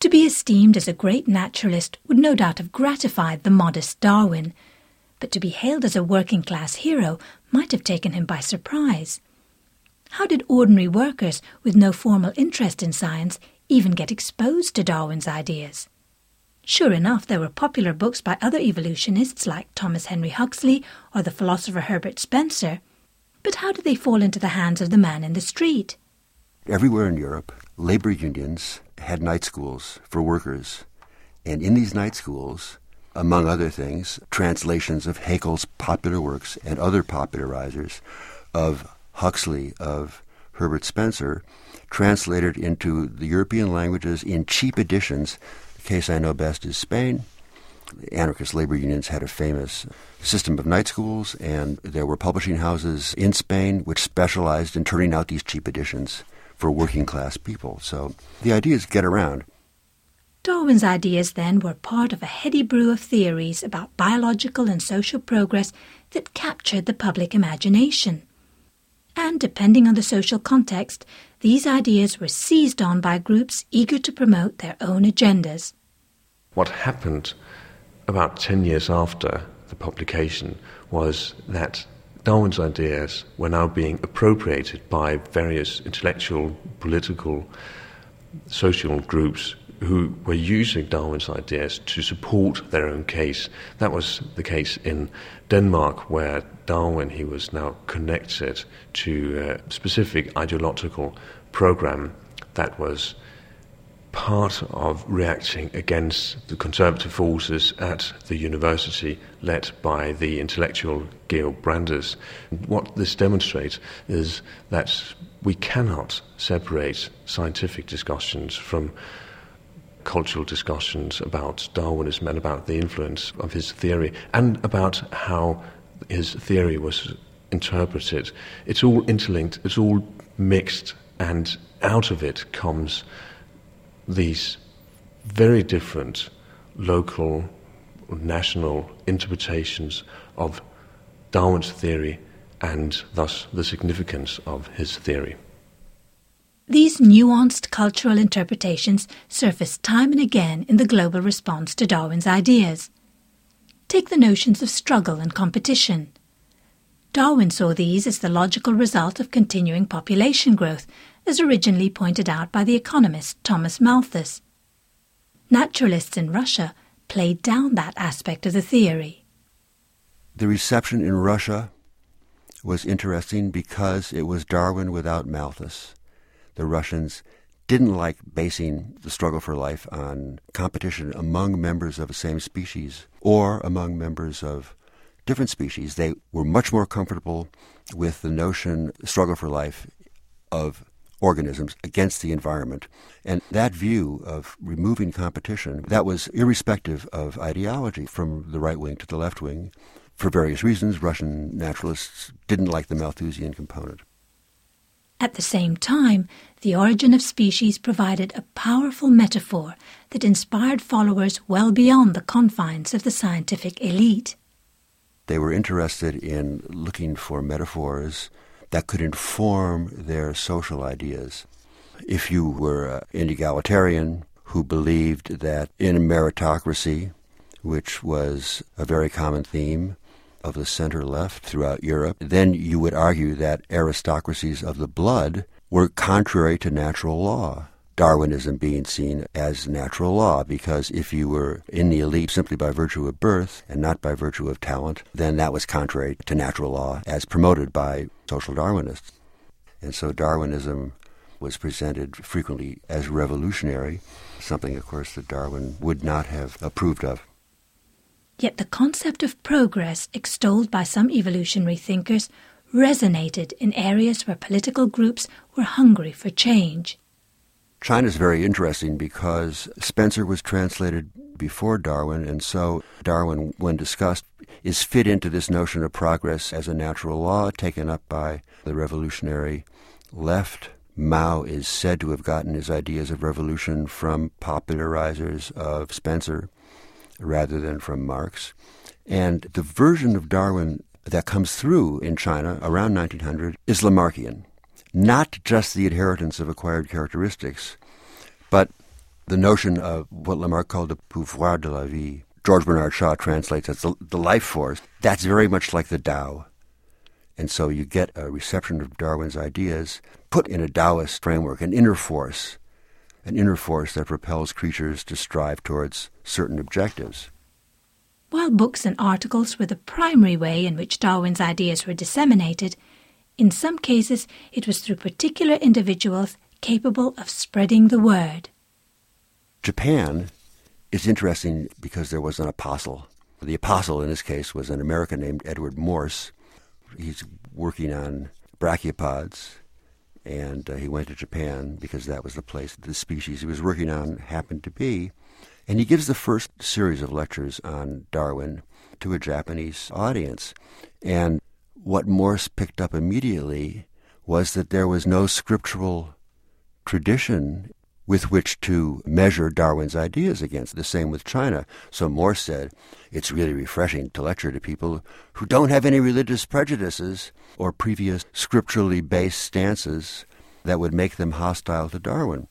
To be esteemed as a great naturalist would no doubt have gratified the modest Darwin, but to be hailed as a working class hero might have taken him by surprise. How did ordinary workers with no formal interest in science even get exposed to Darwin's ideas? Sure enough, there were popular books by other evolutionists like Thomas Henry Huxley or the philosopher Herbert Spencer, but how did they fall into the hands of the man in the street? Everywhere in Europe, labor unions had night schools for workers. And in these night schools, among other things, translations of Haeckel's popular works and other popularizers of Huxley, of Herbert Spencer, translated into the European languages in cheap editions. The case I know best is Spain. The anarchist labor unions had a famous system of night schools, and there were publishing houses in Spain which specialized in turning out these cheap editions for working class people. So the ideas get around. Darwin's ideas then were part of a heady brew of theories about biological and social progress that captured the public imagination. And depending on the social context, these ideas were seized on by groups eager to promote their own agendas. What happened about 10 years after the publication was that Darwin's ideas were now being appropriated by various intellectual, political, social groups who were using Darwin's ideas to support their own case. That was the case in Denmark, where Darwin he was now connected to a specific ideological program that was part of reacting against the conservative forces at the university led by the intellectual Georg Brandes. What this demonstrates is that we cannot separate scientific discussions from cultural discussions about Darwinism and about the influence of his theory and about how his theory was interpreted. It's all interlinked, it's all mixed, and out of it comes these very different local, national interpretations of Darwin's theory and thus the significance of his theory. These nuanced cultural interpretations surface time and again in the global response to Darwin's ideas. Take the notions of struggle and competition. Darwin saw these as the logical result of continuing population growth as originally pointed out by the economist Thomas Malthus. Naturalists in Russia played down that aspect of the theory. The reception in Russia was interesting because it was Darwin without Malthus. The Russians didn't like basing the struggle for life on competition among members of the same species or among members of different species. They were much more comfortable with the notion, struggle for life, of organisms against the environment. And that view of removing competition, that was irrespective of ideology from the right wing to the left wing. For various reasons, Russian naturalists didn't like the Malthusian component. At the same time, the origin of species provided a powerful metaphor that inspired followers well beyond the confines of the scientific elite. They were interested in looking for metaphors that could inform their social ideas. If you were an egalitarian who believed that in meritocracy, which was a very common theme of the center left throughout Europe, then you would argue that aristocracies of the blood were contrary to natural law. Darwinism being seen as natural law, because if you were in the elite simply by virtue of birth and not by virtue of talent, then that was contrary to natural law as promoted by social Darwinists. And so Darwinism was presented frequently as revolutionary, something, of course, that Darwin would not have approved of. Yet the concept of progress extolled by some evolutionary thinkers resonated in areas where political groups were hungry for change. China is very interesting because Spencer was translated before Darwin, and so Darwin, when discussed, is fit into this notion of progress as a natural law taken up by the revolutionary left. Mao is said to have gotten his ideas of revolution from popularizers of Spencer rather than from Marx. And the version of Darwin that comes through in China around 1900 is Lamarckian not just the inheritance of acquired characteristics, but the notion of what Lamarck called the pouvoir de la vie. George Bernard Shaw translates as the, the life force. That's very much like the Tao. And so you get a reception of Darwin's ideas put in a Taoist framework, an inner force, an inner force that propels creatures to strive towards certain objectives. While books and articles were the primary way in which Darwin's ideas were disseminated, in some cases it was through particular individuals capable of spreading the word. Japan is interesting because there was an apostle. The apostle in this case was an American named Edward Morse. He's working on brachiopods, and uh, he went to Japan because that was the place the species he was working on happened to be. And he gives the first series of lectures on Darwin to a Japanese audience. And what Morse picked up immediately was that there was no scriptural tradition with which to measure Darwin's ideas against. The same with China. So Morse said, it's really refreshing to lecture to people who don't have any religious prejudices or previous scripturally based stances that would make them hostile to Darwin.